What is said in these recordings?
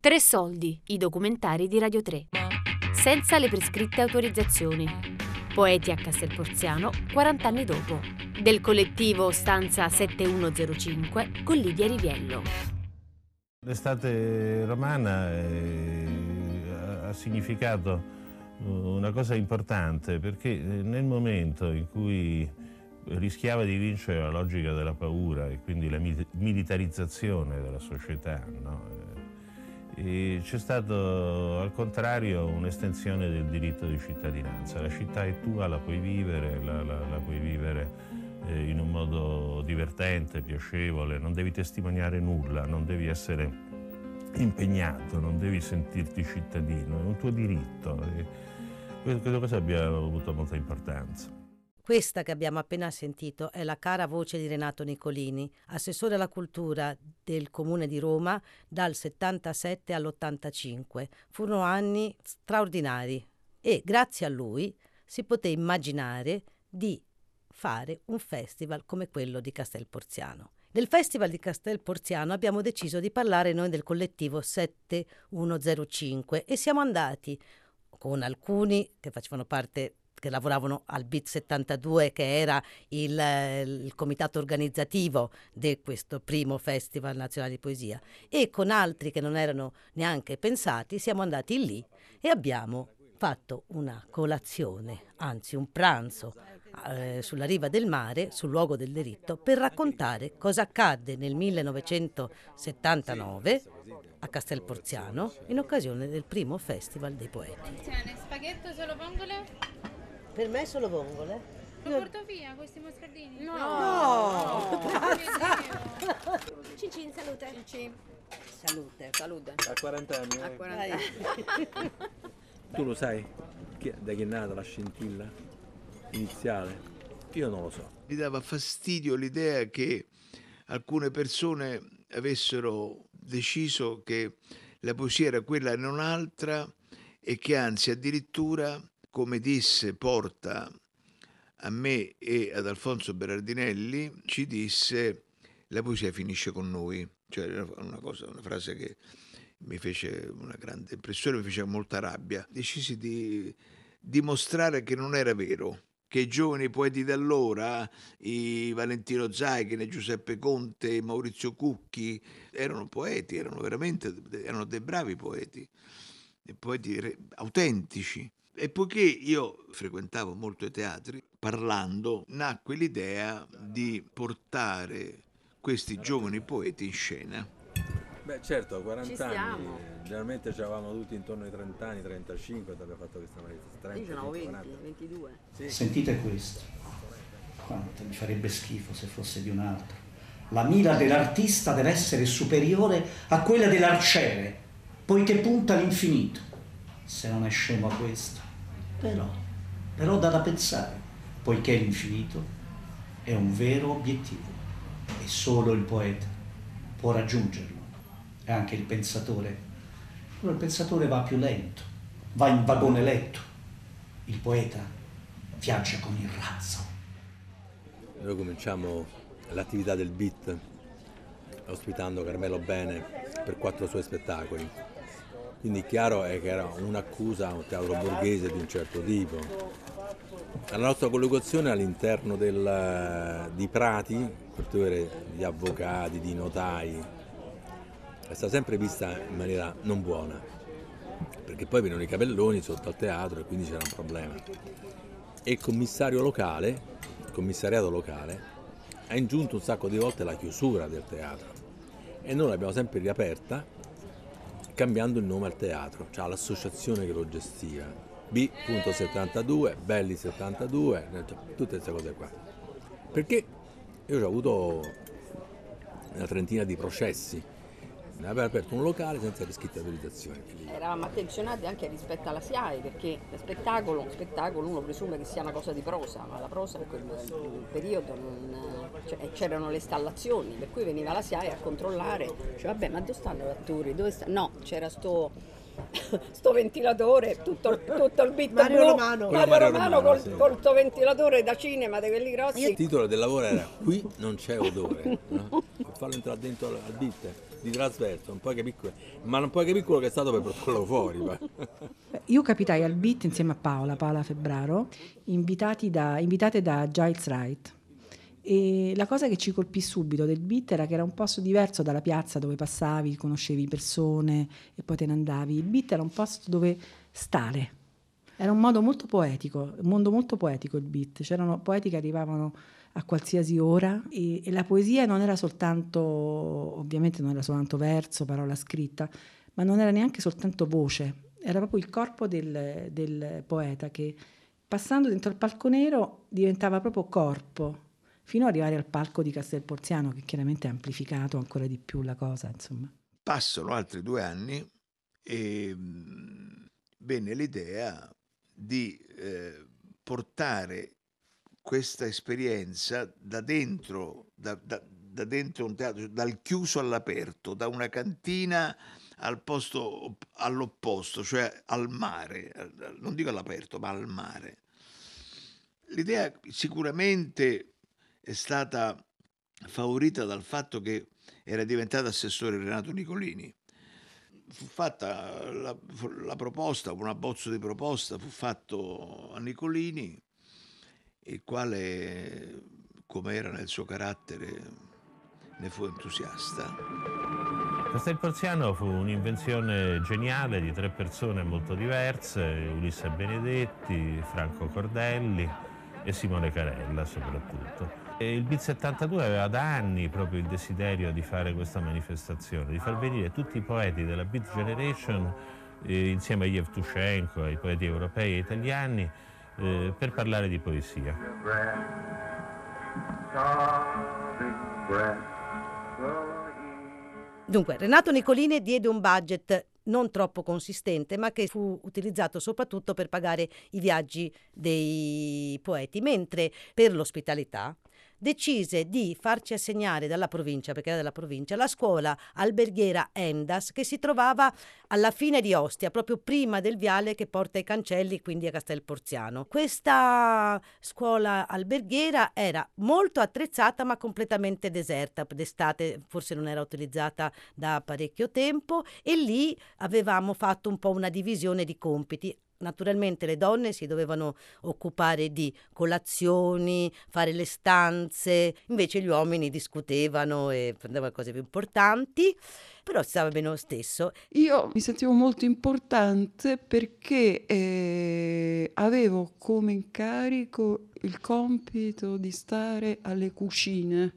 Tre soldi, i documentari di Radio 3. Senza le prescritte autorizzazioni. Poeti a Castelporziano 40 anni dopo. Del collettivo Stanza 7105 con Lidia Riviello. L'estate romana eh, ha significato una cosa importante perché nel momento in cui rischiava di vincere la logica della paura e quindi la militarizzazione della società, no? C'è stato al contrario un'estensione del diritto di cittadinanza. La città è tua, la puoi vivere, la, la, la puoi vivere eh, in un modo divertente, piacevole, non devi testimoniare nulla, non devi essere impegnato, non devi sentirti cittadino, è un tuo diritto. E, questa cosa abbia avuto molta importanza. Questa che abbiamo appena sentito è la cara voce di Renato Nicolini, assessore alla cultura del Comune di Roma dal 77 all'85. Furono anni straordinari e grazie a lui si poté immaginare di fare un festival come quello di Castel Porziano. Nel Festival di Castel Porziano abbiamo deciso di parlare noi del collettivo 7105 e siamo andati con alcuni che facevano parte che lavoravano al BIT 72 che era il, il, comitato organizzativo di questo primo Festival Nazionale di Poesia e con altri che non erano neanche pensati siamo andati lì e abbiamo fatto una colazione, anzi un pranzo eh, sulla riva del mare, sul luogo del delitto, per raccontare cosa accadde nel 1979 a Castelporziano in occasione del primo Festival dei Poeti. Spaghetto solo vongole? Per me solo vongole. Lo porto via questi moscardini? No! no. no. Cincin, salute. Cincin. Salute. Salute. A 40 anni. A 40 anni. tu lo sai da chi è nata la scintilla iniziale? Io non lo so. Mi dava fastidio l'idea che alcune persone avessero deciso che la poesia era quella e non altra e che anzi addirittura, come disse Porta a me e ad Alfonso Berardinelli, ci disse la poesia finisce con noi. Cioè una, cosa, una frase che mi fece una grande impressione, mi fece molta rabbia. Decisi di dimostrare che non era vero, che i giovani poeti d'allora, i Valentino Zaichine, Giuseppe Conte, Maurizio Cucchi, erano poeti, erano veramente erano dei bravi poeti, poeti autentici. E poiché io frequentavo molto i teatri, parlando, nacque l'idea di portare questi giovani poeti in scena. Beh certo, a 40 anni, generalmente ci eravamo tutti intorno ai 30 anni, 35 quando abbiamo fatto questa manifestazione. Io ce n'avevo 20, 40. 22. Sì. Sentite questo, quanto mi farebbe schifo se fosse di un altro. La mira dell'artista deve essere superiore a quella dell'arciere, poiché punta all'infinito. Se non è scemo a questo. Però, però dà da pensare, poiché l'infinito è un vero obiettivo e solo il poeta può raggiungerlo e anche il pensatore. Però il pensatore va più lento, va in vagone letto. Il poeta viaggia con il razzo. Noi cominciamo l'attività del beat ospitando Carmelo Bene per quattro suoi spettacoli. Quindi chiaro è che era un'accusa a un teatro borghese di un certo tipo. La nostra collocazione all'interno del, di Prati, per di avvocati, di notai, è stata sempre vista in maniera non buona, perché poi venivano i capelloni sotto al teatro e quindi c'era un problema. E il commissario locale, il commissariato locale, ha ingiunto un sacco di volte la chiusura del teatro e noi l'abbiamo sempre riaperta cambiando il nome al teatro, cioè l'associazione che lo gestiva. B.72, Belli 72, tutte queste cose qua. Perché io ho avuto una trentina di processi aveva aperto un locale senza le scritte autorizzazioni. Eravamo attenzionati anche rispetto alla SIAE perché spettacolo, spettacolo uno presume che sia una cosa di prosa, ma la prosa in quel periodo non, cioè, c'erano le installazioni, per cui veniva la SIAE a controllare, cioè vabbè ma dove stanno gli attori? Dove sta? No, c'era sto sto ventilatore, tutto, tutto il beat Mario blu, Romano, Mario, Mario Romano, Romano col, sì. col tuo ventilatore da cinema di quelli grossi. Il titolo del lavoro era Qui non c'è odore, no? per farlo entrare dentro al beat di trasverso, non puoi capire, ma non puoi capire quello che è stato per portarlo fuori. Io capitai al beat insieme a Paola, Paola Febbraro, da, invitate da Giles Wright. E la cosa che ci colpì subito del beat era che era un posto diverso dalla piazza dove passavi, conoscevi persone e poi te ne andavi. Il beat era un posto dove stare. Era un modo molto poetico, un mondo molto poetico il beat. C'erano poeti che arrivavano a qualsiasi ora e, e, la poesia non era soltanto, ovviamente non era soltanto verso, parola scritta, ma non era neanche soltanto voce, era proprio il corpo del, del poeta che passando dentro il palco nero diventava proprio corpo, fino ad arrivare al palco di Castel Porziano che chiaramente ha amplificato ancora di più la cosa. Insomma. Passano altri due anni e venne l'idea di eh, portare questa esperienza da dentro, da, da, da dentro un teatro, dal chiuso all'aperto, da una cantina al posto all'opposto, cioè al mare, non dico all'aperto, ma al mare. L'idea sicuramente è stata favorita dal fatto che era diventato assessore Renato Nicolini. Fu fatta la, la proposta, un abbozzo di proposta fu fatto a Nicolini il quale, come era nel suo carattere, ne fu entusiasta. Castel Porziano fu un'invenzione geniale di tre persone molto diverse, Ulisse Benedetti, Franco Cordelli e Simone Carella soprattutto. E il BIT 72 aveva da anni proprio il desiderio di fare questa manifestazione, di far venire tutti i poeti della Beat Generation eh, insieme a Yevtushenko, ai poeti europei e italiani, eh, per parlare di poesia. Dunque, Renato Nicolini diede un budget non troppo consistente, ma che fu utilizzato soprattutto per pagare i viaggi dei poeti, mentre per l'ospitalità decise di farci assegnare dalla provincia, perché era della provincia, la scuola alberghiera Endas che si trovava alla fine di Ostia, proprio prima del viale che porta ai cancelli, quindi a Castel Porziano. Questa scuola alberghiera era molto attrezzata ma completamente deserta, d'estate forse non era utilizzata da parecchio tempo e lì avevamo fatto un po' una divisione di compiti naturalmente le donne si dovevano occupare di colazioni, fare le stanze, invece gli uomini discutevano e prendevano cose più importanti, però stava bene lo stesso. Io mi sentivo molto importante perché eh, avevo come incarico il compito di stare alle cucine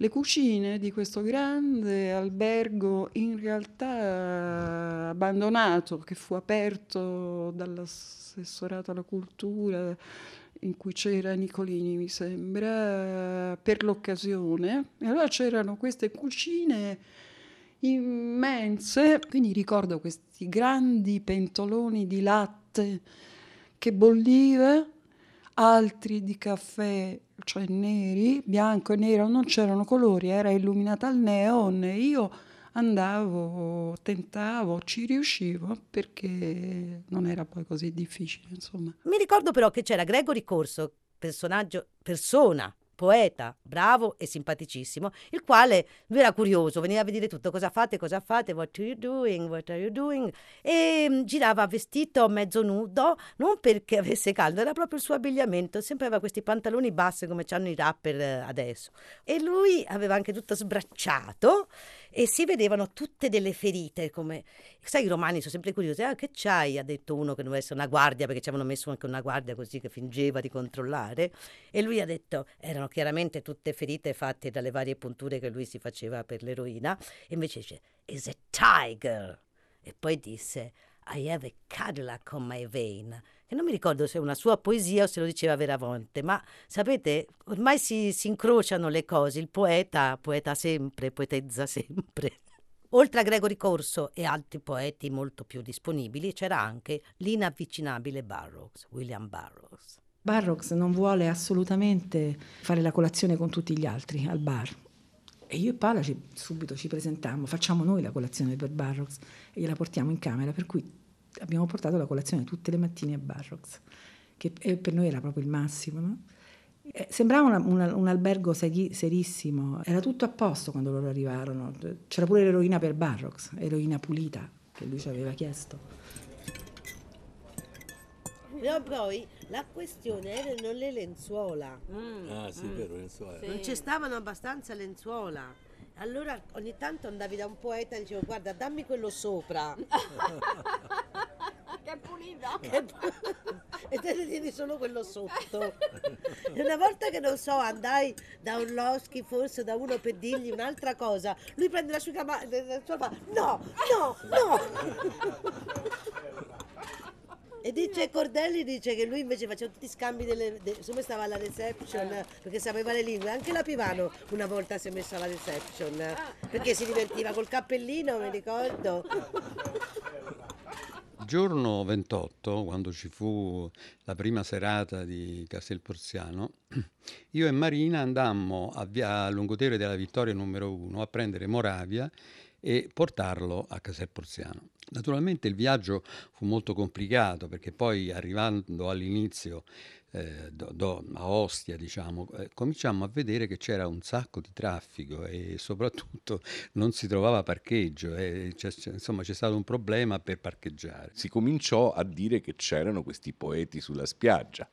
le cucine di questo grande albergo in realtà abbandonato che fu aperto dall'assessorato alla cultura in cui c'era Nicolini mi sembra per l'occasione. E allora c'erano queste cucine immense. Quindi ricordo questi grandi pentoloni di latte che bolliva altri di caffè, cioè neri, bianco e nero, non c'erano colori, era illuminata al neon e io andavo, tentavo, ci riuscivo perché non era poi così difficile, insomma. Mi ricordo però che c'era Gregory Corso, personaggio, persona poeta, bravo e simpaticissimo, il quale lui era curioso, veniva a vedere tutto, cosa fate, cosa fate, what are you doing, what are you doing, e mm, girava vestito mezzo nudo, non perché avesse caldo, era proprio il suo abbigliamento, sempre aveva questi pantaloni bassi come hanno i rapper eh, adesso, e lui aveva anche tutto sbracciato e si vedevano tutte delle ferite, come, sai i romani sono sempre curiosi, ah che c'hai, ha detto uno che doveva essere una guardia, perché ci avevano messo anche una guardia così che fingeva di controllare, e lui ha detto, erano chiaramente tutte ferite fatte dalle varie punture che lui si faceva per l'eroina, e invece dice, is a tiger. E poi disse, I have a Cadillac on my vein. Che non mi ricordo se è una sua poesia o se lo diceva Veravonte, ma sapete, ormai si, si incrociano le cose. Il poeta, poeta sempre, poetezza sempre. Oltre a Gregory Corso e altri poeti molto più disponibili, c'era anche l'inavvicinabile Burroughs, William Burroughs. Barrocks non vuole assolutamente fare la colazione con tutti gli altri al bar. E io e Paola ci, subito ci presentammo, facciamo noi la colazione per Barrocks e gliela portiamo in camera, per cui abbiamo portato la colazione tutte le mattine a Barrocks, che per noi era proprio il massimo. No? Eh, sembrava una- una- un albergo seri- serissimo, era tutto a posto quando loro arrivarono. C'era pure l'eroina per Barrocks, eroina pulita che lui ci aveva chiesto. No, poi la questione erano le lenzuola. Ah, sì, vero, lenzuola. Non ci stavano abbastanza lenzuola. Allora ogni tanto andavi da un poeta e dicevo guarda dammi quello sopra Che pulita! e te ne tieni solo quello sotto. E una volta che non so andai da un Loschi forse da uno per dirgli un'altra cosa, lui prende la sua cama e fa no, no, no. E dice Cordelli dice che lui invece faceva tutti i scambi delle, de, siccome stava alla reception perché sapeva le lingue, anche la Pivano una volta si è messa alla reception perché si divertiva col cappellino, mi ricordo. Giorno 28, quando ci fu la prima serata di Castel Porziano, io e Marina andammo a via Lungotere della Vittoria numero 1 a prendere Moravia e portarlo a Castel Porziano. Naturalmente il viaggio fu molto complicato perché poi arrivando all'inizio eh, do- do- a Ostia, diciamo, eh, cominciamo a vedere che c'era un sacco di traffico e soprattutto non si trovava parcheggio e c'è- c'è- insomma c'è stato un problema per parcheggiare. Si cominciò a dire che c'erano questi poeti sulla spiaggia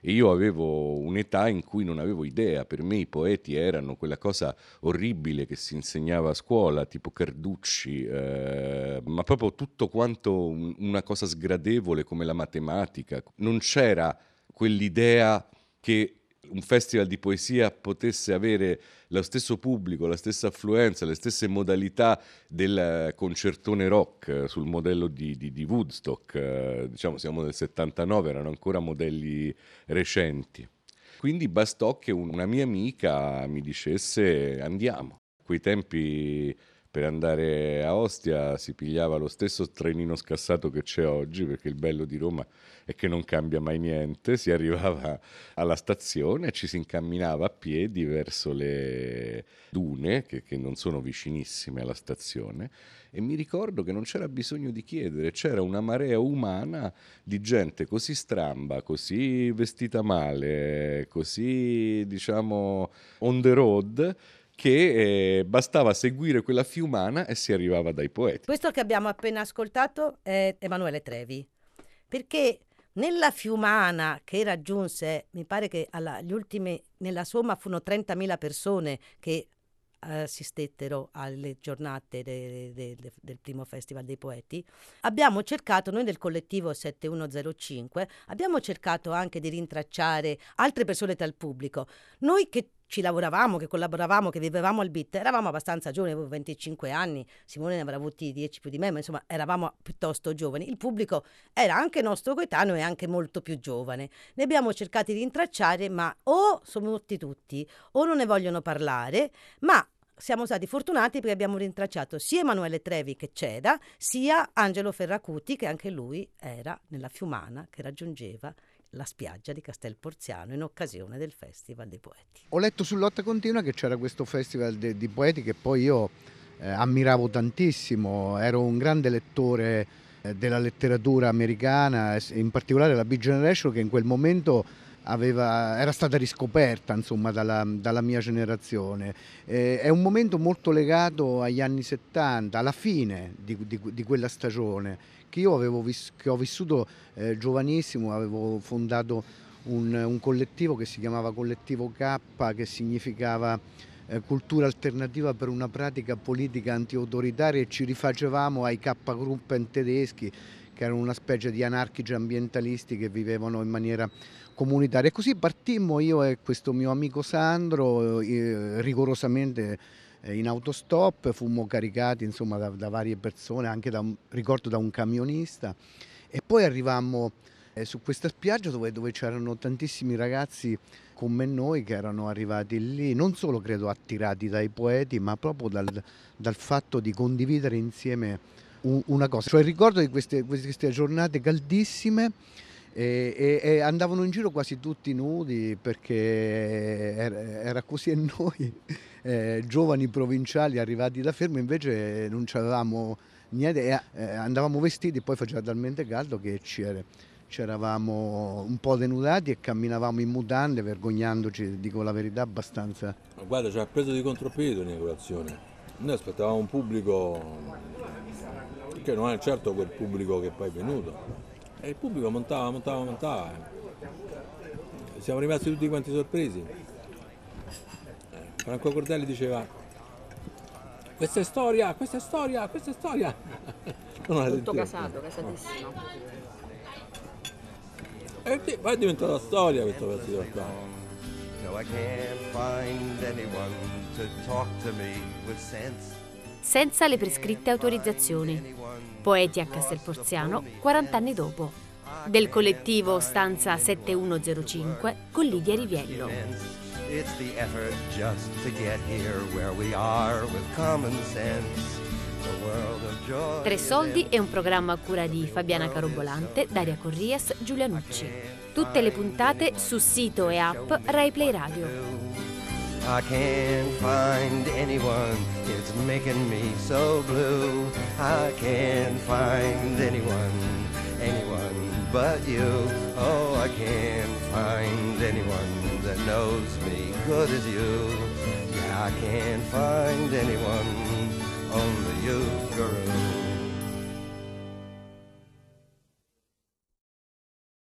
e io avevo un'età in cui non avevo idea, per me i poeti erano quella cosa orribile che si insegnava a scuola, tipo Carducci, eh, ma proprio tutto quanto un- una cosa sgradevole come la matematica. Non c'era quell'idea che un festival di poesia potesse avere lo stesso pubblico, la stessa affluenza, le stesse modalità del concertone rock sul modello di, di- di Woodstock, eh, diciamo siamo nel 79, erano ancora modelli recenti. Quindi bastò che un- una mia amica mi dicesse andiamo. A quei tempi per andare a Ostia si pigliava lo stesso trenino scassato che c'è oggi, perché il bello di Roma è che non cambia mai niente, si arrivava alla stazione e ci si incamminava a piedi verso le dune, che, che non sono vicinissime alla stazione, e mi ricordo che non c'era bisogno di chiedere, c'era una marea umana di gente così stramba, così vestita male, così diciamo on the road, che eh, bastava seguire quella fiumana e si arrivava dai poeti. Questo che abbiamo appena ascoltato è Emanuele Trevi, perché nella fiumana che raggiunse, mi pare che alla, gli ultimi, nella somma furono 30.000 persone che assistettero alle giornate de- de- de- del primo Festival dei Poeti, abbiamo cercato, noi del collettivo 7105, abbiamo cercato anche di rintracciare altre persone tra il pubblico. Noi che ci lavoravamo, che collaboravamo, che vivevamo al beat, eravamo abbastanza giovani, avevo 25 anni, Simone ne avrà avuti 10 più di me, ma insomma eravamo piuttosto giovani. Il pubblico era anche nostro coetaneo e anche molto più giovane. Ne abbiamo cercati di rintracciare, ma o sono morti tutti o non ne vogliono parlare, ma siamo stati fortunati perché abbiamo rintracciato sia Emanuele Trevi che c'era, sia Angelo Ferracuti che anche lui era nella Fiumana che raggiungeva la spiaggia di Castel Porziano in occasione del Festival dei Poeti. Ho letto su Lotta Continua che c'era questo festival de- di poeti che poi io eh, ammiravo tantissimo, ero un grande lettore eh, della letteratura americana, in particolare la Big Generation che in quel momento aveva- era stata riscoperta insomma, dalla, dalla mia generazione. Eh, è un momento molto legato agli anni 70, alla fine di, di- di quella stagione, che io avevo vis- che ho vissuto eh, giovanissimo, avevo fondato un, un collettivo che si chiamava Collettivo K, che significava eh, cultura alternativa per una pratica politica anti-autoritaria e ci rifacevamo ai K-Gruppen tedeschi, che erano una specie di anarchici ambientalisti che vivevano in maniera comunitaria. E così partimmo io e questo mio amico Sandro, eh, rigorosamente eh, in autostop, fummo caricati insomma, da, da varie persone, anche da ricordo da un camionista, e poi arrivammo eh, su questa spiaggia dove, dove c'erano tantissimi ragazzi come noi che erano arrivati lì, non solo credo attirati dai poeti, ma proprio dal, dal fatto di condividere insieme una cosa. Cioè ricordo di queste, queste giornate caldissime e, e- e andavano in giro quasi tutti nudi perché era, era così e noi, eh, giovani provinciali arrivati da Fermo, invece non avevamo niente, e, eh, andavamo vestiti, poi faceva talmente caldo che ci, era- ci eravamo un po' denudati e camminavamo in mutande vergognandoci, dico la verità, abbastanza. Ma guarda, ci ha preso di contropiede l'inaugurazione. Noi aspettavamo un pubblico che non è certo quel pubblico che poi è venuto. E il pubblico montava, montava, montava. Siamo rimasti tutti quanti sorpresi. Eh, Franco Cordelli diceva questa è storia, questa è storia, questa è storia. Non Tutto casato, casatissimo. E sì, poi è diventata storia questo pezzo di realtà. No, I can't find anyone to talk to me with sense. Senza le prescritte autorizzazioni. Poeti a Castelporziano 40 anni dopo. Del collettivo Stanza 7105 con Lidia Riviello. It's the effort just to get here where we are with common sense. Tre soldi è un programma a cura di Fabiana Carobolante, Daria Corrias, Giulia Nucci. Tutte le puntate su sito e app Rai Play Radio. I can't find anyone, it's making me so blue. I can't find anyone, anyone but you. Oh, I can't find anyone that knows me good as you. Yeah, I can't find anyone, only you, Guru.